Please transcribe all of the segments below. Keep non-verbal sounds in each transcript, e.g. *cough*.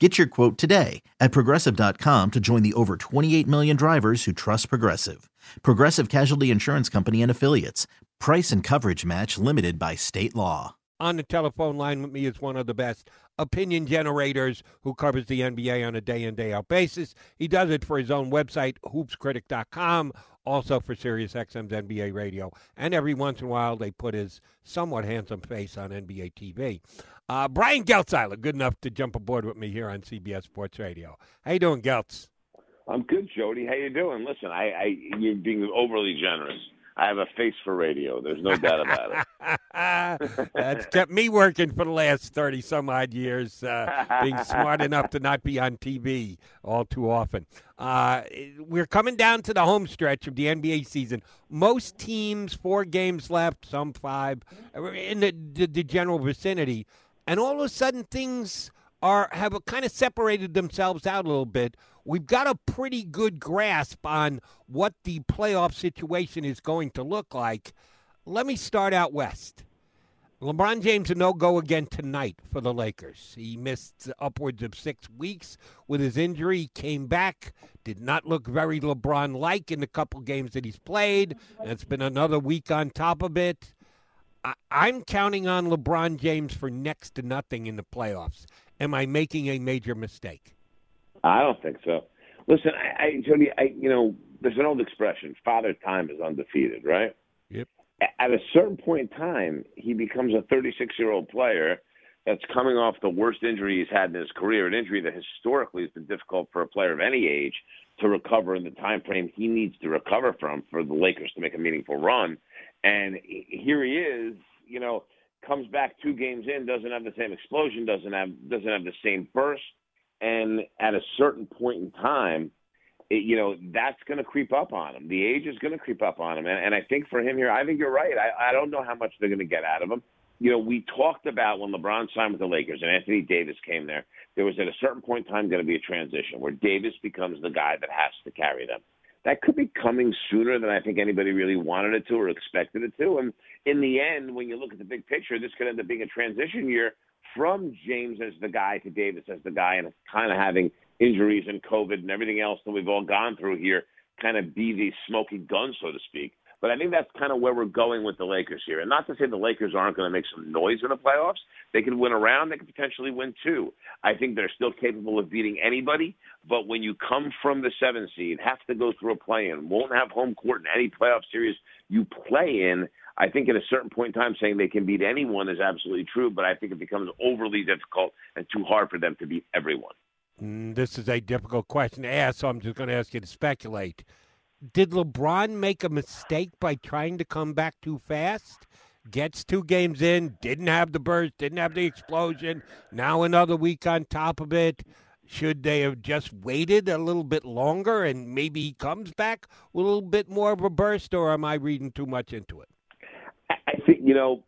Get your quote today at progressive.com to join the over 28 million drivers who trust Progressive. Progressive Casualty Insurance Company and Affiliates. Price and coverage match limited by state law. On the telephone line with me is one of the best opinion generators who covers the NBA on a day in, day out basis. He does it for his own website, hoopscritic.com, also for SiriusXM's NBA radio. And every once in a while, they put his somewhat handsome face on NBA TV. Uh, Brian Geltzeiler, good enough to jump aboard with me here on CBS Sports Radio. How you doing, Geltz? I'm good, Jody. How you doing? Listen, I, I you're being overly generous. I have a face for radio. There's no doubt about it. *laughs* That's kept me working for the last 30 some odd years, uh, being smart enough to not be on TV all too often. Uh, we're coming down to the home stretch of the NBA season. Most teams, four games left, some five, in the, the, the general vicinity. And all of a sudden, things are have kind of separated themselves out a little bit. We've got a pretty good grasp on what the playoff situation is going to look like. Let me start out west. LeBron James a no go again tonight for the Lakers. He missed upwards of six weeks with his injury, He came back, did not look very LeBron like in the couple games that he's played. And it's been another week on top of it. I- am counting on LeBron James for next to nothing in the playoffs. Am I making a major mistake? I don't think so. Listen, I, I Jody, I you know, there's an old expression: "Father Time is undefeated." Right? Yep. At a certain point in time, he becomes a 36 year old player that's coming off the worst injury he's had in his career, an injury that historically has been difficult for a player of any age to recover in the time frame he needs to recover from for the Lakers to make a meaningful run. And here he is, you know, comes back two games in, doesn't have the same explosion, doesn't have doesn't have the same burst, and at a certain point in time, it, you know that's going to creep up on him. The age is going to creep up on him, and, and I think for him here, I think you're right. I, I don't know how much they're going to get out of him. You know, we talked about when LeBron signed with the Lakers and Anthony Davis came there. There was at a certain point in time going to be a transition where Davis becomes the guy that has to carry them that could be coming sooner than I think anybody really wanted it to or expected it to. And in the end, when you look at the big picture, this could end up being a transition year from James as the guy to Davis as the guy, and kind of having injuries and COVID and everything else that we've all gone through here kind of be the smoking gun, so to speak. But I think that's kind of where we're going with the Lakers here. And not to say the Lakers aren't going to make some noise in the playoffs. They could win a round. They could potentially win two. I think they're still capable of beating anybody. But when you come from the seven seed, have to go through a play-in, won't have home court in any playoff series you play in, I think at a certain point in time saying they can beat anyone is absolutely true. But I think it becomes overly difficult and too hard for them to beat everyone. Mm, this is a difficult question to ask, so I'm just going to ask you to speculate did LeBron make a mistake by trying to come back too fast? Gets two games in, didn't have the burst, didn't have the explosion. Now another week on top of it. Should they have just waited a little bit longer and maybe he comes back with a little bit more of a burst, or am I reading too much into it? I think you know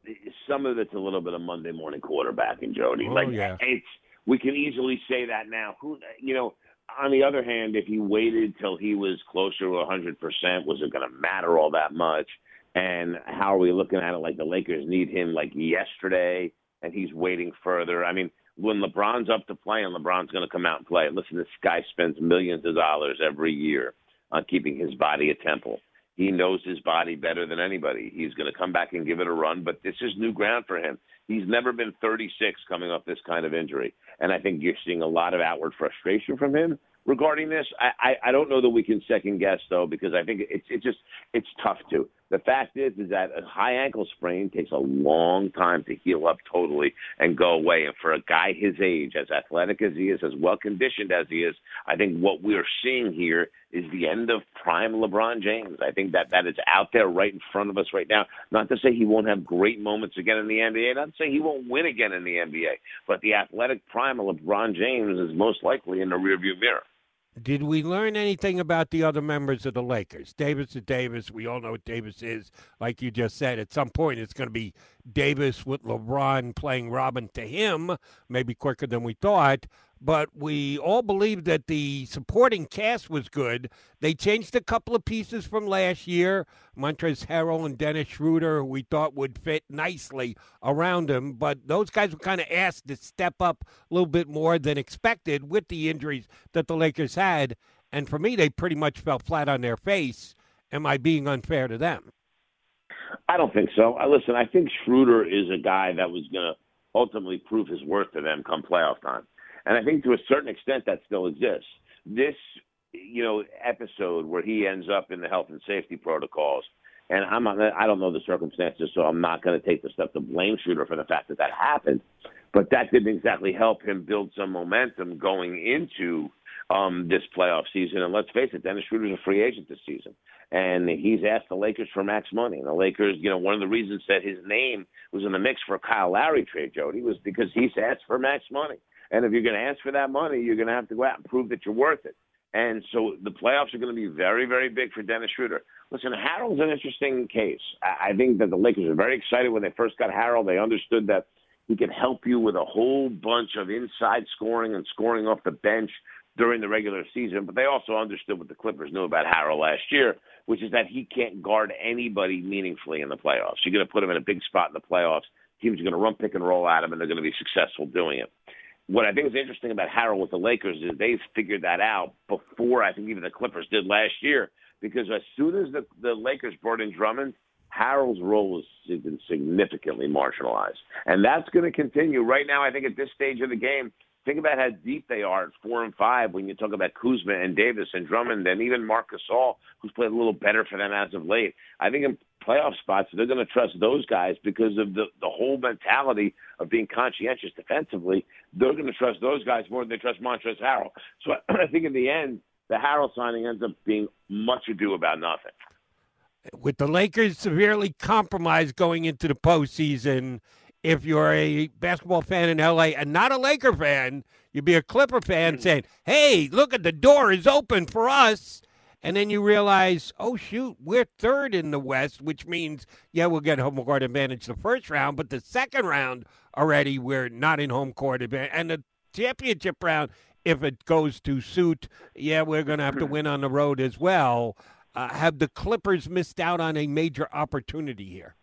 some of it's a little bit of Monday morning quarterbacking, Jody. Oh, like yeah. it's we can easily say that now. Who you know on the other hand, if he waited till he was closer to 100%, was it going to matter all that much? And how are we looking at it? Like the Lakers need him like yesterday, and he's waiting further. I mean, when LeBron's up to play, and LeBron's going to come out and play. Listen, this guy spends millions of dollars every year on keeping his body at temple. He knows his body better than anybody. He's going to come back and give it a run, but this is new ground for him. He's never been 36 coming off this kind of injury. and I think you're seeing a lot of outward frustration from him regarding this. I, I, I don't know that we can second guess though, because I think it's it's just it's tough to. The fact is, is that a high ankle sprain takes a long time to heal up totally and go away. And for a guy his age, as athletic as he is, as well conditioned as he is, I think what we are seeing here is the end of prime LeBron James. I think that that is out there right in front of us right now. Not to say he won't have great moments again in the NBA. Not to say he won't win again in the NBA. But the athletic prime of LeBron James is most likely in the rearview mirror. Did we learn anything about the other members of the Lakers? Davis is Davis. We all know what Davis is. Like you just said, at some point it's going to be Davis with LeBron playing Robin to him, maybe quicker than we thought but we all believed that the supporting cast was good. They changed a couple of pieces from last year. Montrezl Harrell and Dennis Schroeder, we thought would fit nicely around him, but those guys were kind of asked to step up a little bit more than expected with the injuries that the Lakers had. And for me, they pretty much fell flat on their face. Am I being unfair to them? I don't think so. I listen. I think Schroeder is a guy that was going to ultimately prove his worth to them come playoff time. And I think to a certain extent that still exists. This, you know, episode where he ends up in the health and safety protocols, and I'm not, I don't know the circumstances, so I'm not going to take the step to blame Schroeder for the fact that that happened. But that didn't exactly help him build some momentum going into um, this playoff season. And let's face it, Dennis Schroeder's a free agent this season. And he's asked the Lakers for max money. And the Lakers, you know, one of the reasons that his name was in the mix for Kyle Lowry trade, Jody, was because he's asked for max money. And if you're going to ask for that money, you're going to have to go out and prove that you're worth it. And so the playoffs are going to be very, very big for Dennis Schroeder. Listen, Harrell's an interesting case. I think that the Lakers are very excited when they first got Harrell. They understood that he could help you with a whole bunch of inside scoring and scoring off the bench during the regular season. But they also understood what the Clippers knew about Harrell last year, which is that he can't guard anybody meaningfully in the playoffs. You're going to put him in a big spot in the playoffs. Teams are going to run pick and roll at him, and they're going to be successful doing it what I think is interesting about Harrell with the Lakers is they've figured that out before I think even the Clippers did last year. Because as soon as the, the Lakers brought in Drummond, Harrell's role has been significantly marginalized. And that's going to continue. Right now, I think at this stage of the game, think about how deep they are at four and five when you talk about Kuzma and Davis and Drummond and even Marc Gasol, who's played a little better for them as of late. I think in playoff spots, they're going to trust those guys because of the, the whole mentality of being conscientious defensively. They're going to trust those guys more than they trust Montrezl Harrell. So *clears throat* I think in the end, the Harrell signing ends up being much ado about nothing. With the Lakers severely compromised going into the postseason, if you're a basketball fan in LA and not a Laker fan, you'd be a Clipper fan mm. saying, hey, look at the door is open for us and then you realize, oh shoot, we're third in the West, which means yeah, we'll get home court advantage the first round, but the second round already we're not in home court advantage, and the championship round, if it goes to suit, yeah, we're going to have to win on the road as well. Uh, have the Clippers missed out on a major opportunity here?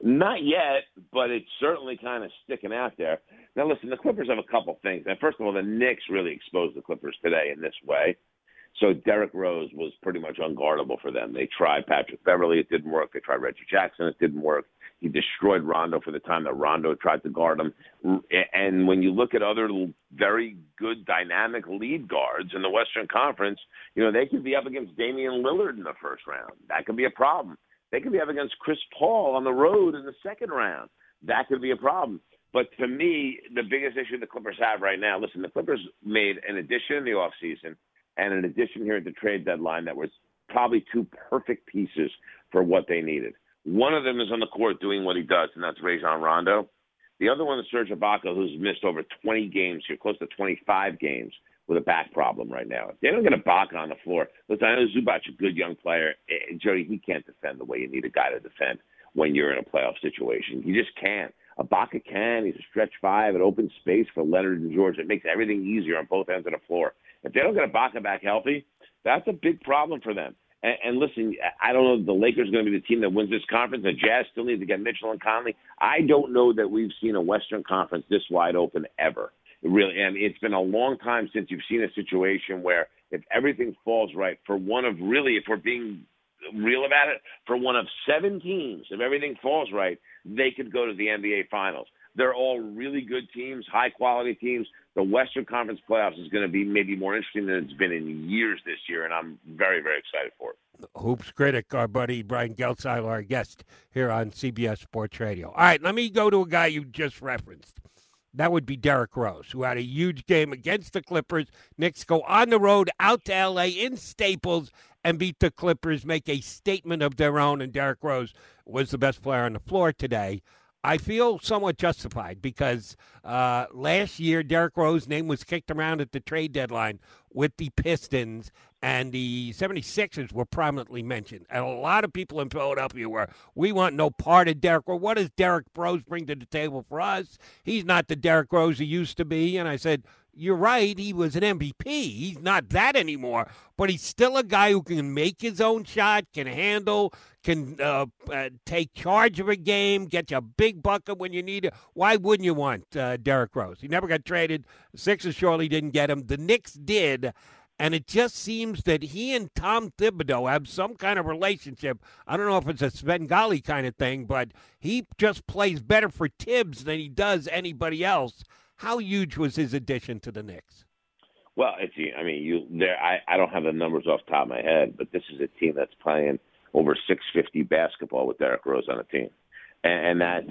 Not yet, but it's certainly kind of sticking out there. Now, listen, the Clippers have a couple things. And first of all, the Knicks really exposed the Clippers today in this way. So Derrick Rose was pretty much unguardable for them. They tried Patrick Beverley, it didn't work. They tried Reggie Jackson, it didn't work. He destroyed Rondo for the time that Rondo tried to guard him. And when you look at other very good dynamic lead guards in the Western Conference, you know, they could be up against Damian Lillard in the first round. That could be a problem. They could be up against Chris Paul on the road in the second round. That could be a problem. But to me, the biggest issue the Clippers have right now, listen, the Clippers made an addition in the offseason and an addition here at the trade deadline that was probably two perfect pieces for what they needed. One of them is on the court doing what he does, and that's Rajon Rondo. The other one is Serge Ibaka, who's missed over 20 games here, close to 25 games with a back problem right now. If they don't get Ibaka on the floor, listen, I know Zubac's a good young player. Eh, Jody, he can't defend the way you need a guy to defend when you're in a playoff situation. You just can't. Ibaka can. He's a stretch five. It opens space for Leonard and George. It makes everything easier on both ends of the floor. If they don't get Ibaka back healthy, that's a big problem for them. And, and listen, I don't know if the Lakers are going to be the team that wins this conference. The Jazz still need to get Mitchell and Conley. I don't know that we've seen a Western Conference this wide open ever. Really, and it's been a long time since you've seen a situation where if everything falls right for one of really, if we're being real about it, for one of seven teams, if everything falls right, they could go to the NBA Finals. They're all really good teams, high quality teams. The Western Conference playoffs is going to be maybe more interesting than it's been in years this year, and I'm very, very excited for it. Hoops critic, our buddy Brian Geltzeiler, our guest here on CBS Sports Radio. All right, let me go to a guy you just referenced. That would be Derrick Rose, who had a huge game against the Clippers. Knicks go on the road out to LA in Staples and beat the Clippers, make a statement of their own, and Derrick Rose was the best player on the floor today. I feel somewhat justified because uh, last year Derrick Rose's name was kicked around at the trade deadline with the Pistons, and the 76ers were prominently mentioned. And a lot of people in Philadelphia were, we want no part of Derrick Rose. What does Derrick Rose bring to the table for us? He's not the Derrick Rose he used to be. And I said, you're right. He was an MVP. He's not that anymore, but he's still a guy who can make his own shot, can handle, can uh, uh, take charge of a game, get you a big bucket when you need it. Why wouldn't you want uh, Derrick Rose? He never got traded. Sixers surely didn't get him. The Knicks did. And it just seems that he and Tom Thibodeau have some kind of relationship. I don't know if it's a Svengali kind of thing, but he just plays better for Thibs than he does anybody else. How huge was his addition to the Knicks? Well, it's I mean, you there. I I don't have the numbers off the top of my head, but this is a team that's playing over 650 basketball with Derrick Rose on the team, and, and that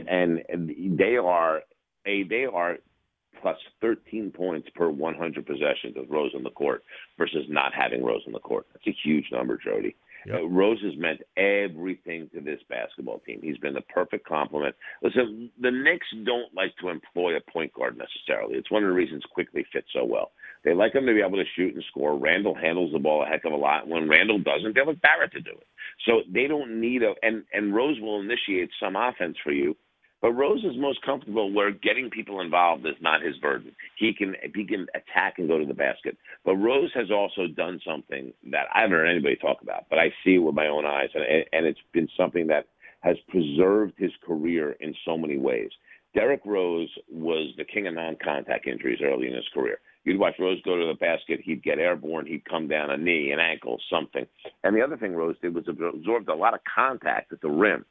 and they are a they are plus 13 points per 100 possessions with Rose on the court versus not having Rose on the court. That's a huge number, Jody. Yep. Uh, Rose has meant everything to this basketball team. He's been the perfect complement. Listen, the Knicks don't like to employ a point guard necessarily. It's one of the reasons Quickley fits so well. They like him to be able to shoot and score. Randle handles the ball a heck of a lot. When Randle doesn't, they have Barrett to do it. So they don't need a and and Rose will initiate some offense for you but Rose is most comfortable where getting people involved is not his burden. He can he can attack and go to the basket. But Rose has also done something that I haven't heard anybody talk about, but I see it with my own eyes, and and it's been something that has preserved his career in so many ways. Derrick Rose was the king of non-contact injuries early in his career. You'd watch Rose go to the basket, he'd get airborne, he'd come down a knee, an ankle, something. And the other thing Rose did was absorbed a lot of contact at the rim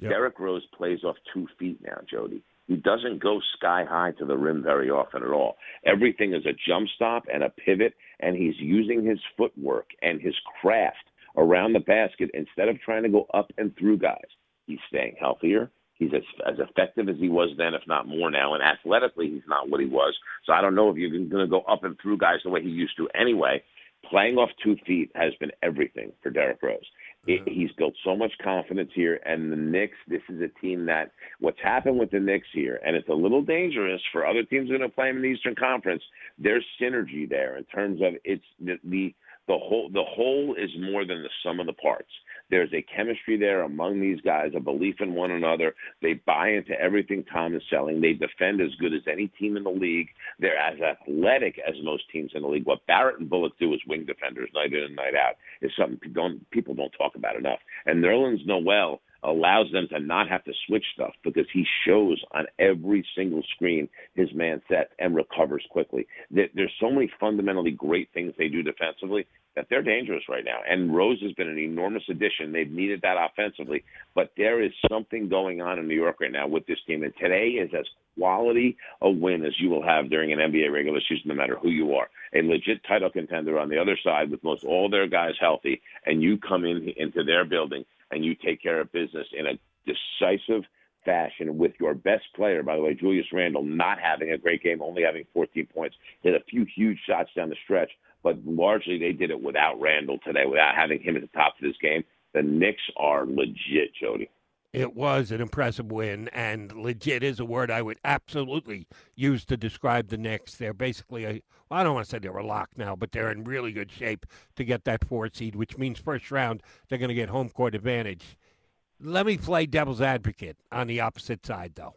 Yep. Derrick Rose plays off two feet now, Jody. He doesn't go sky high to the rim very often at all. Everything is a jump stop and a pivot, and he's using his footwork and his craft around the basket instead of trying to go up and through guys. He's staying healthier. He's as, as effective as he was then, if not more now. And athletically, he's not what he was. So I don't know if you're going to go up and through guys the way he used to anyway. Playing off two feet has been everything for Derrick Rose. It, he's built so much confidence here, and the Knicks. This is a team that what's happened with the Knicks here, and it's a little dangerous for other teams that are playing in the Eastern Conference. There's synergy there in terms of it's the, the the whole the whole is more than the sum of the parts. There's a chemistry there among these guys, a belief in one another. They buy into everything Tom is selling. They defend as good as any team in the league. They're as athletic as most teams in the league. What Barrett and Bullock do as wing defenders night in and night out is something people don't, people don't talk about enough. And Nerlens Noel allows them to not have to switch stuff because he shows on every single screen his man set and recovers quickly. There's so many fundamentally great things they do defensively that they're dangerous right now. And Rose has been an enormous addition. They've needed that offensively, but there is something going on in New York right now with this team. And today is as quality a win as you will have during an NBA regular season, no matter who you are. A legit title contender on the other side with most all their guys healthy, and you come in into their building and you take care of business in a decisive fashion with your best player, by the way, Julius Randle, not having a great game, only having 14 points, hit a few huge shots down the stretch, but largely they did it without Randle today, without having him at the top of this game. The Knicks are legit, Jody. It was an impressive win, and legit is a word I would absolutely use to describe the Knicks. They're basically a, well, I don't want to say they're a lock now, but they're in really good shape to get that four seed, which means first round they're going to get home court advantage. Let me play devil's advocate on the opposite side, though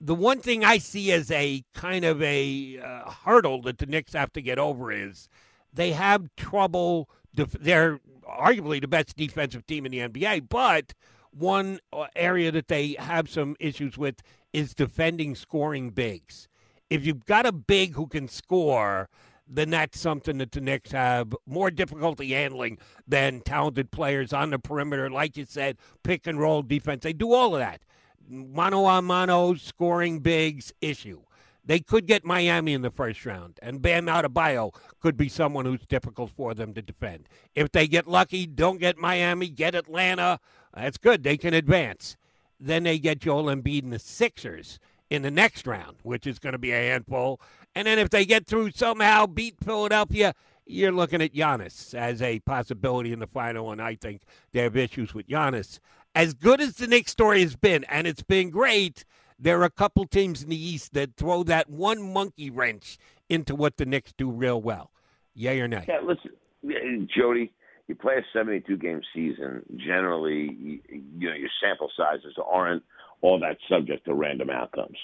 the one thing I see as a kind of a uh, hurdle that the Knicks have to get over is they have trouble. Def- they're arguably the best defensive team in the NBA, but one uh, area that they have some issues with is defending scoring bigs. If you've got a big who can score, then that's something that the Knicks have more difficulty handling than talented players on the perimeter. Like you said, pick and roll defense. They do all of that mano a mano scoring bigs issue. They could get Miami in the first round, and Bam Adebayo could be someone who's difficult for them to defend. If they get lucky, don't get Miami, get Atlanta. That's good. They can advance. Then they get Joel Embiid and the Sixers in the next round, which is going to be a handful. And then if they get through somehow, beat Philadelphia, you're looking at Giannis as a possibility in the final. And I think they have issues with Giannis. As good as the Knicks story has been, and it's been great, there are a couple teams in the East that throw that one monkey wrench into what the Knicks do real well. Yay or nay? Yeah, listen, Jody, you play a 72 game season. Generally, you, you know your sample sizes aren't all that subject to random outcomes.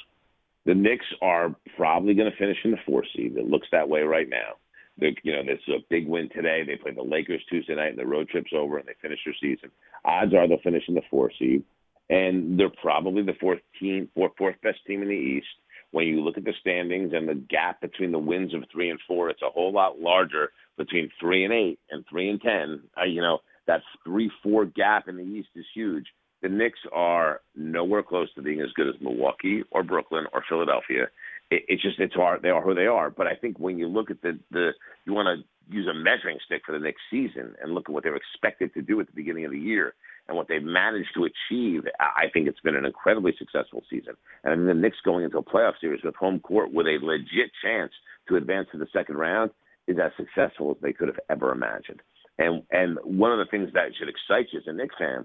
The Knicks are probably going to finish in the four seed. It looks that way right now. They, you know, this is a big win today. They play the Lakers Tuesday night, and the road trip's over, and they finish their season. Odds are they'll finish in the four seed and they're probably the fourth team, fourth, fourth best team in the East. When you look at the standings and the gap between the wins of three and four, it's a whole lot larger between three and eight and three and ten. Uh, you know that three-four gap in the East is huge. The Knicks are nowhere close to being as good as Milwaukee or Brooklyn or Philadelphia. It, it's just it's hard. They are who they are. But I think when you look at the the you want to use a measuring stick for the next season and look at what they're expected to do at the beginning of the year and what they've managed to achieve, I think it's been an incredibly successul season. And I mean, the Knicks going into a playoff series with home court with a legit chance to advance to the second round is as successful as they could have ever imagined. And and one of the things that should excite you as a Knicks fan,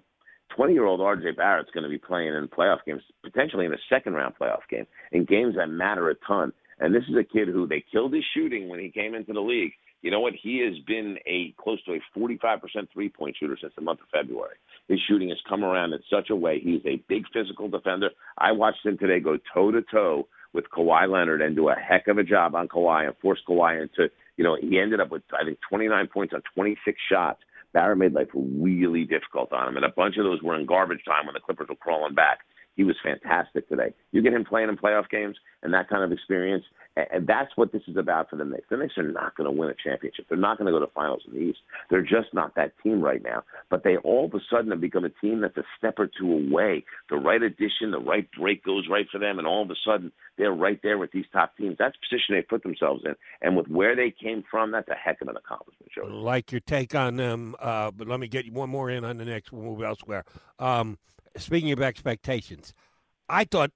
20 year old RJ Barrett's going to be playing in playoff games, potentially in a second round playoff game, in games that matter a ton. And this is a kid who they killed his shooting when he came into the league. You know what? He has been a close to a 45% three point shooter since the month of February. His shooting has come around in such a way. He's a big physical defender. I watched him today go toe to toe with Kawhi Leonard and do a heck of a job on Kawhi and force Kawhi into, you know, he ended up with, I think, 29 points on 26 shots. Barrett made life really difficult on him, and a bunch of those were in garbage time when the Clippers were crawling back. He was fantastic today. You get him playing in playoff games and that kind of experience, and that's what this is about for the Knicks. The Knicks are not going to win a championship. They're not going to go to finals in the East. They're just not that team right now. But they all of a sudden have become a team that's a step or two away. The right addition, the right break goes right for them, and all of a sudden they're right there with these top teams. That's the position they put themselves in. And with where they came from, that's a heck of an accomplishment, Joe. Like your take on them, uh, but let me get you one more in on the next. We'll move elsewhere. Um, speaking of expectations, I thought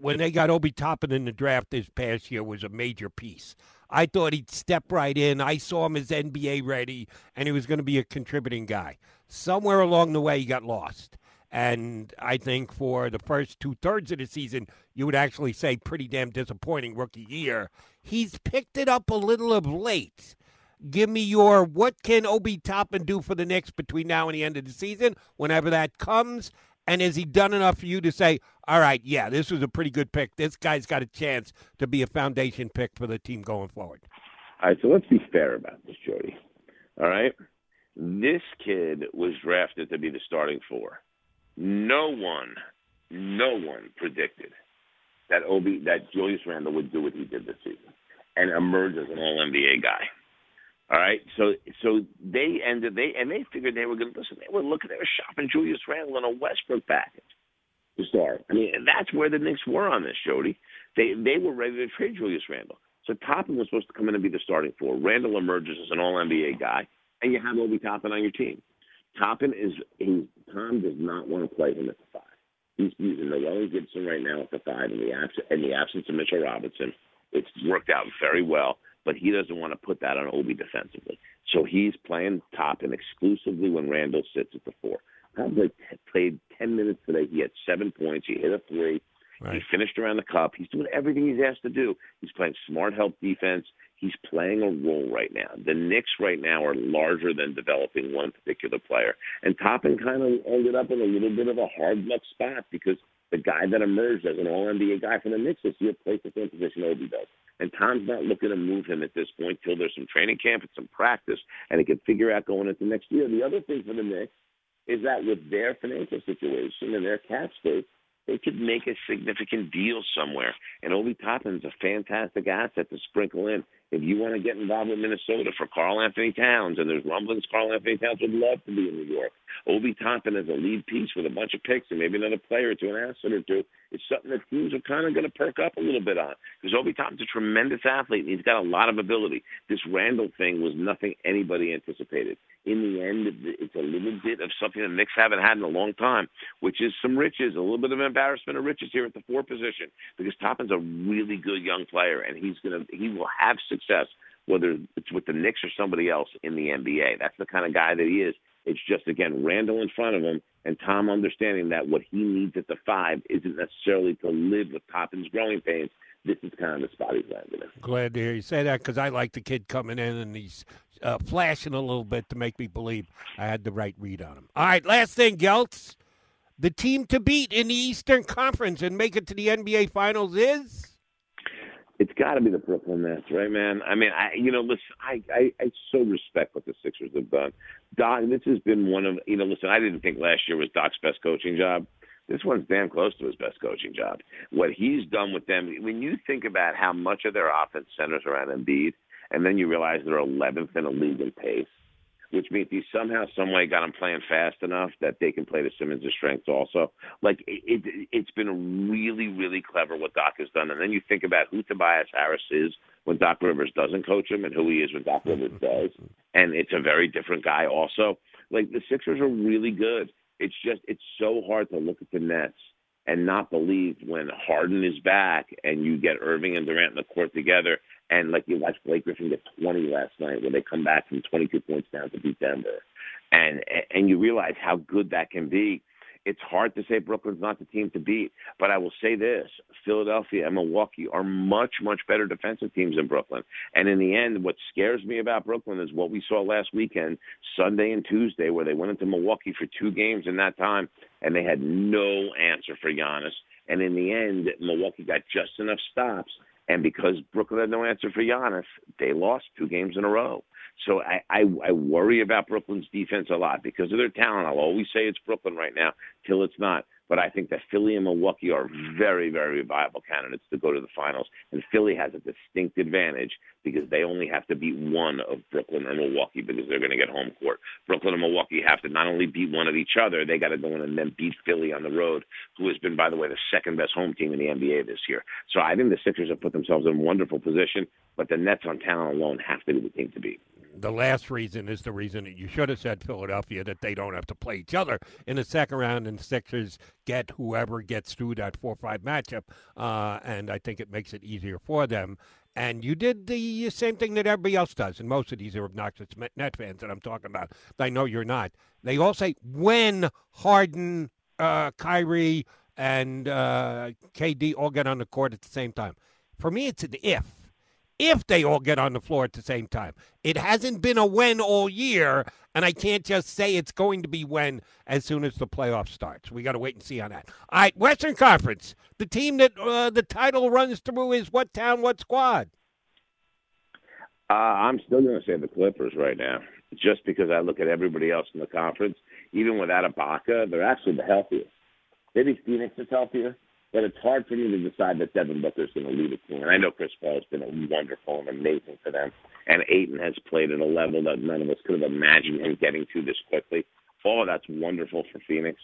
when they got Obi Toppin in the draft this past year was a major piece. I thought he'd step right in. I saw him as NBA ready, and he was going to be a contributing guy. Somewhere along the way, he got lost. And I think for the first two thirds of the season, you would actually say pretty damn disappointing rookie year. He's picked it up a little of late. Give me your what can Obi Toppin do for the Knicks between now and the end of the season, whenever that comes, and has he done enough for you to say, all right, yeah, this was a pretty good pick. This guy's got a chance to be a foundation pick for the team going forward? All right, so let's be fair about this, Jody. All right? This kid was drafted to be the starting four. No one, no one predicted that Obi, that Julius Randle would do what he did this season and emerge as an All NBA guy. All right, so so they ended they and they figured they were going to listen. They were looking, they were shopping Julius Randle in a Westbrook package to start. I mean, that's where the Knicks were on this, Jody. They they were ready to trade Julius Randle. So Toppin was supposed to come in and be the starting four. Randle emerges as an All NBA guy, and you have Obi Toppin on your team. Toppin is he, Tom does not want to play him at the five. He's using Noel Gibson right now at the five in the absence in the absence of Mitchell Robinson. It's worked out very well but he doesn't want to put that on Obi defensively. So he's playing Toppin exclusively when Randle sits at the four. Probably t- played 10 minutes today. He had seven points. He hit a three. Right. He finished around the cup. He's doing everything he's asked to do. He's playing smart help defense. He's playing a role right now. The Knicks right now are larger than developing one particular player. And Toppin kind of ended up in a little bit of a hard luck spot because the guy that emerged as an All NBA guy for the Knicks this year plays the same position Obi does. And Tom's not looking to move him at this point till there's some training camp and some practice, and he can figure out going into next year. The other thing for the Knicks is that with their financial situation and their cap space, they could make a significant deal somewhere. And Obi Toppin's a fantastic asset to sprinkle in If you want to get involved with Minnesota for Karl-Anthony Towns, and there's rumblings Karl-Anthony Towns would love to be in New York. Obi Toppin as a lead piece with a bunch of picks and maybe another player or two, an asset or two, it's something that teams are kind of going to perk up a little bit on because Obi Toppin's a tremendous athlete and he's got a lot of ability. This Randle thing was nothing anybody anticipated. In the end, it's a little bit of something the Knicks haven't had in a long time, which is some riches, a little bit of embarrassment of riches here at the four position because Toppin's a really good young player and he's gonna he will have success whether it's with the Knicks or somebody else in the NBA. That's the kind of guy that he is. It's just again Randle in front of him and Tom understanding that what he needs at the five isn't necessarily to live with Toppin's growing pains. This is kind of the spot he's landed in. Glad to hear you say that because I like the kid coming in and he's uh, flashing a little bit to make me believe I had the right read on him. All right, last thing, Geltz. The team to beat in the Eastern Conference and make it to the NBA Finals is it's got to be the Brooklyn Nets, right, man? I mean, I you know, listen, I, I I so respect what the Sixers have done. Doc, this has been one of you know, listen, I didn't think last year was Doc's best coaching job. This one's damn close to his best coaching job. What he's done with them, when you think about how much of their offense centers around Embiid, and then you realize they're 11th in the league in pace which means he somehow, some way got him playing fast enough that they can play to Simmons' strengths also. Like it, it, it's been really, really clever what Doc has done. And then you think about who Tobias Harris is when Doc Rivers doesn't coach him, and who he is when Doc Rivers mm-hmm. does, and it's a very different guy also. Like the Sixers are really good. It's just it's so hard to look at the Nets and not believe when Harden is back and you get Irving and Durant in the court together and like you watched Blake Griffin get 20 last night when they come back from 22 points down to beat Denver, and and you realize how good that can be. It's hard to say Brooklyn's not the team to beat, but I will say this: Philadelphia and Milwaukee are much much better defensive teams than Brooklyn. And in the end, what scares me about Brooklyn is what we saw last weekend, Sunday and Tuesday, where they went into Milwaukee for two games in that time, and they had no answer for Giannis. And in the end, Milwaukee got just enough stops and because Brooklyn had no answer for Giannis, they lost two games in a row. So I, I, I worry about Brooklyn's defense a lot because of their talent. I'll always say it's Brooklyn right now till it's not. But I think that Philly and Milwaukee are very, very viable candidates to go to the finals. And Philly has a distinct advantage because they only have to beat one of Brooklyn or Milwaukee because they're going to get home court. Brooklyn and Milwaukee have to not only beat one of each other, they got to go in and then beat Philly on the road, who has been, by the way, the second best home team in the NBA this year. So I think the Sixers have put themselves in a wonderful position, but the Nets on talent alone have to be the team to beat the last reason is the reason that you should have said Philadelphia that they don't have to play each other in the second round, and Sixers get whoever gets through that four five matchup, uh, and I think it makes it easier for them. And you did the same thing that everybody else does, and most of these are obnoxious net fans that I'm talking about. I know you're not. They all say when Harden, uh, Kyrie, and uh, KD all get on the court at the same time. For me, it's an if if they all get on the floor at the same time. It hasn't been a when all year, and I can't just say it's going to be when as soon as the playoff starts. We got to wait and see on that. All right, Western Conference. The team that uh, the title runs through is what town, what squad? Uh, I'm still going to say the Clippers right now, just because I look at everybody else in the conference. Even without Ibaka, they're actually the healthiest. Maybe Phoenix is healthier, but it's hard for me to decide that Devin Booker's going to lead the team. And I know Chris Paul has been wonderful and amazing for them, and Ayton has played at a level that none of us could have imagined him getting to this quickly. All of that's wonderful for Phoenix.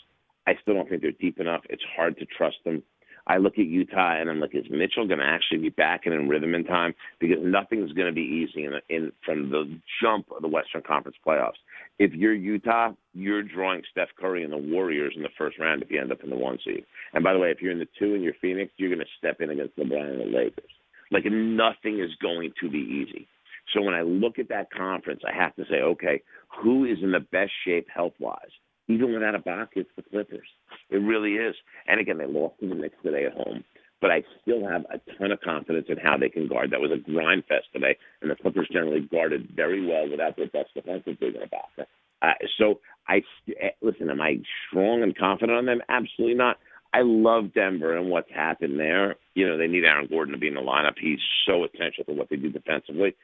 I still don't think they're deep enough. It's hard to trust them. I look at Utah and I'm like, is Mitchell going to actually be back and in rhythm in time? Because nothing's going to be easy in, in from the jump of the Western Conference playoffs. If you're Utah, you're drawing Steph Curry and the Warriors in the first round if you end up in the one seed. And by the way, if you're in the two and you're Phoenix, you're going to step in against LeBron and the Lakers. Like nothing is going to be easy. So when I look at that conference, I have to say, okay, who is in the best shape health wise? Even without Ibaka, it's the Clippers. It really is. And again, they lost to the Knicks today at home. But I still have a ton of confidence in how they can guard. That was a grind fest today, and the Clippers generally guarded very well without their best defensive big in Ibaka. Uh, so I eh, listen. Am I strong and confident on them? Absolutely not. I love Denver and what's happened there. You know, they need Aaron Gordon to be in the lineup. He's so essential to what they do defensively.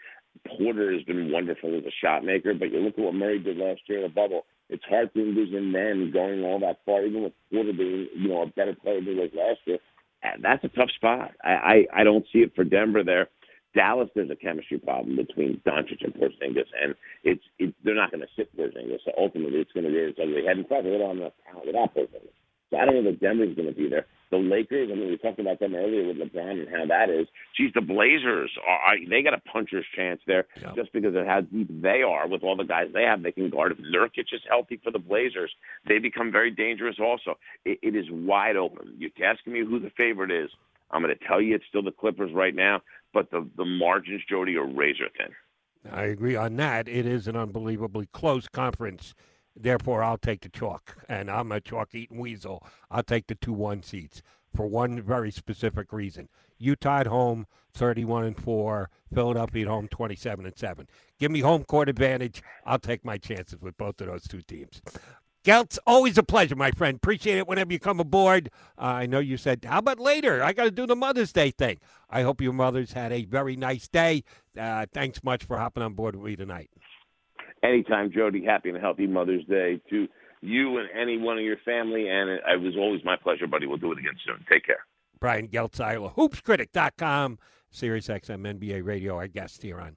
Porter has been wonderful as a shot maker, but you look at what Murray did last year in the bubble it's hard to envision them going all that far, even with Porter being, you know, a better player than he was last year. And that's a tough spot. I, I, I don't see it for Denver there. Dallas, there's a chemistry problem between Doncic and Porzingis, and it's it, they're not going to sit Porzingis. So ultimately, it's going to be this ugly head. And plus, they don't have enough talent without Porzingis. So I don't know that Denver's going to be there. The Lakers, I mean, we talked about them earlier with LeBron and how that is. Geez, the Blazers, are, they got a puncher's chance there yep. just because of how deep they are with all the guys they have. They can guard. If Nurkic is healthy for the Blazers, they become very dangerous also. it, it is wide open. You're asking me who the favorite is. I'm going to tell you it's still the Clippers right now, but the, the margins, Jody, are razor thin. I agree on that. It is an unbelievably close conference Therefore, I'll take the chalk, and I'm a chalk eating weasel. I'll take the two one seats for one very specific reason. Utah at home, 31 and four. Philadelphia at home, 27 and seven. Give me home court advantage. I'll take my chances with both of those two teams. Geltz, always a pleasure, my friend. Appreciate it whenever you come aboard. Uh, I know you said, how about later? I got to do the Mother's Day thing. I hope your mothers had a very nice day. Uh, thanks much for hopping on board with me tonight. Anytime, Jody. Happy and healthy Mother's Day to you and anyone in your family. And it, it was always my pleasure, buddy. We'll do it again soon. Take care. Brian Geltzeiler, hoopscritic.com, Sirius XM NBA radio, our guest here on